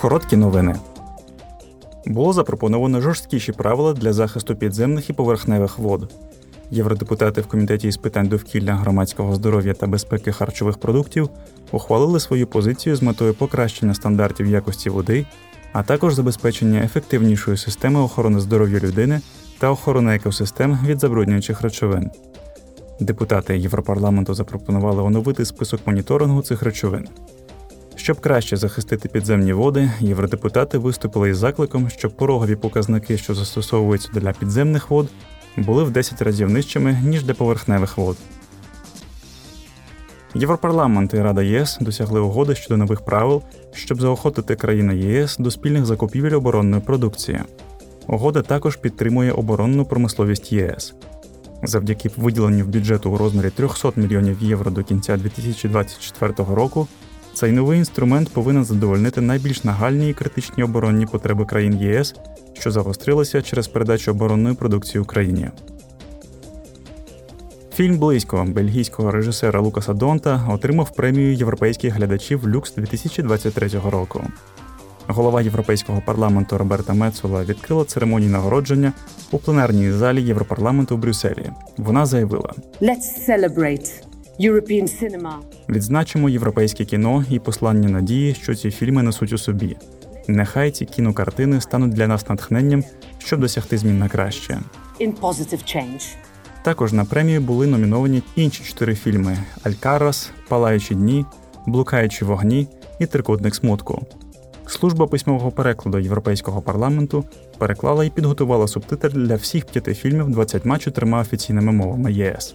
Короткі новини. Було запропоновано жорсткіші правила для захисту підземних і поверхневих вод. Євродепутати в комітеті із питань довкілля, громадського здоров'я та безпеки харчових продуктів ухвалили свою позицію з метою покращення стандартів якості води, а також забезпечення ефективнішої системи охорони здоров'я людини та охорони екосистем від забруднюючих речовин. Депутати Європарламенту запропонували оновити список моніторингу цих речовин. Щоб краще захистити підземні води, євродепутати виступили із закликом, щоб порогові показники, що застосовуються для підземних вод, були в 10 разів нижчими, ніж для поверхневих вод. Європарламент і Рада ЄС досягли угоди щодо нових правил, щоб заохотити країни ЄС до спільних закупівель оборонної продукції. Угода також підтримує оборонну промисловість ЄС. Завдяки виділенню в бюджету у розмірі 300 мільйонів євро до кінця 2024 року цей новий інструмент повинен задовольнити найбільш нагальні і критичні оборонні потреби країн ЄС, що загострилися через передачу оборонної продукції Україні. Фільм Близько бельгійського режисера Лукаса Донта отримав премію європейських глядачів Люкс 2023 року. Голова Європейського парламенту Роберта Мецола відкрила церемонію нагородження у пленарній залі Європарламенту в Брюсселі. Вона заявила: Let's celebrate European cinema. Відзначимо європейське кіно і послання надії, що ці фільми несуть у собі. Нехай ці кінокартини стануть для нас натхненням, щоб досягти змін на краще. in positive change. Також на премію були номіновані інші чотири фільми: Алькарас, Палаючі дні, Блукаючі вогні і Трикутник смутку. Служба письмового перекладу Європейського парламенту переклала і підготувала субтитри для всіх п'яти фільмів 24 офіційними мовами ЄС.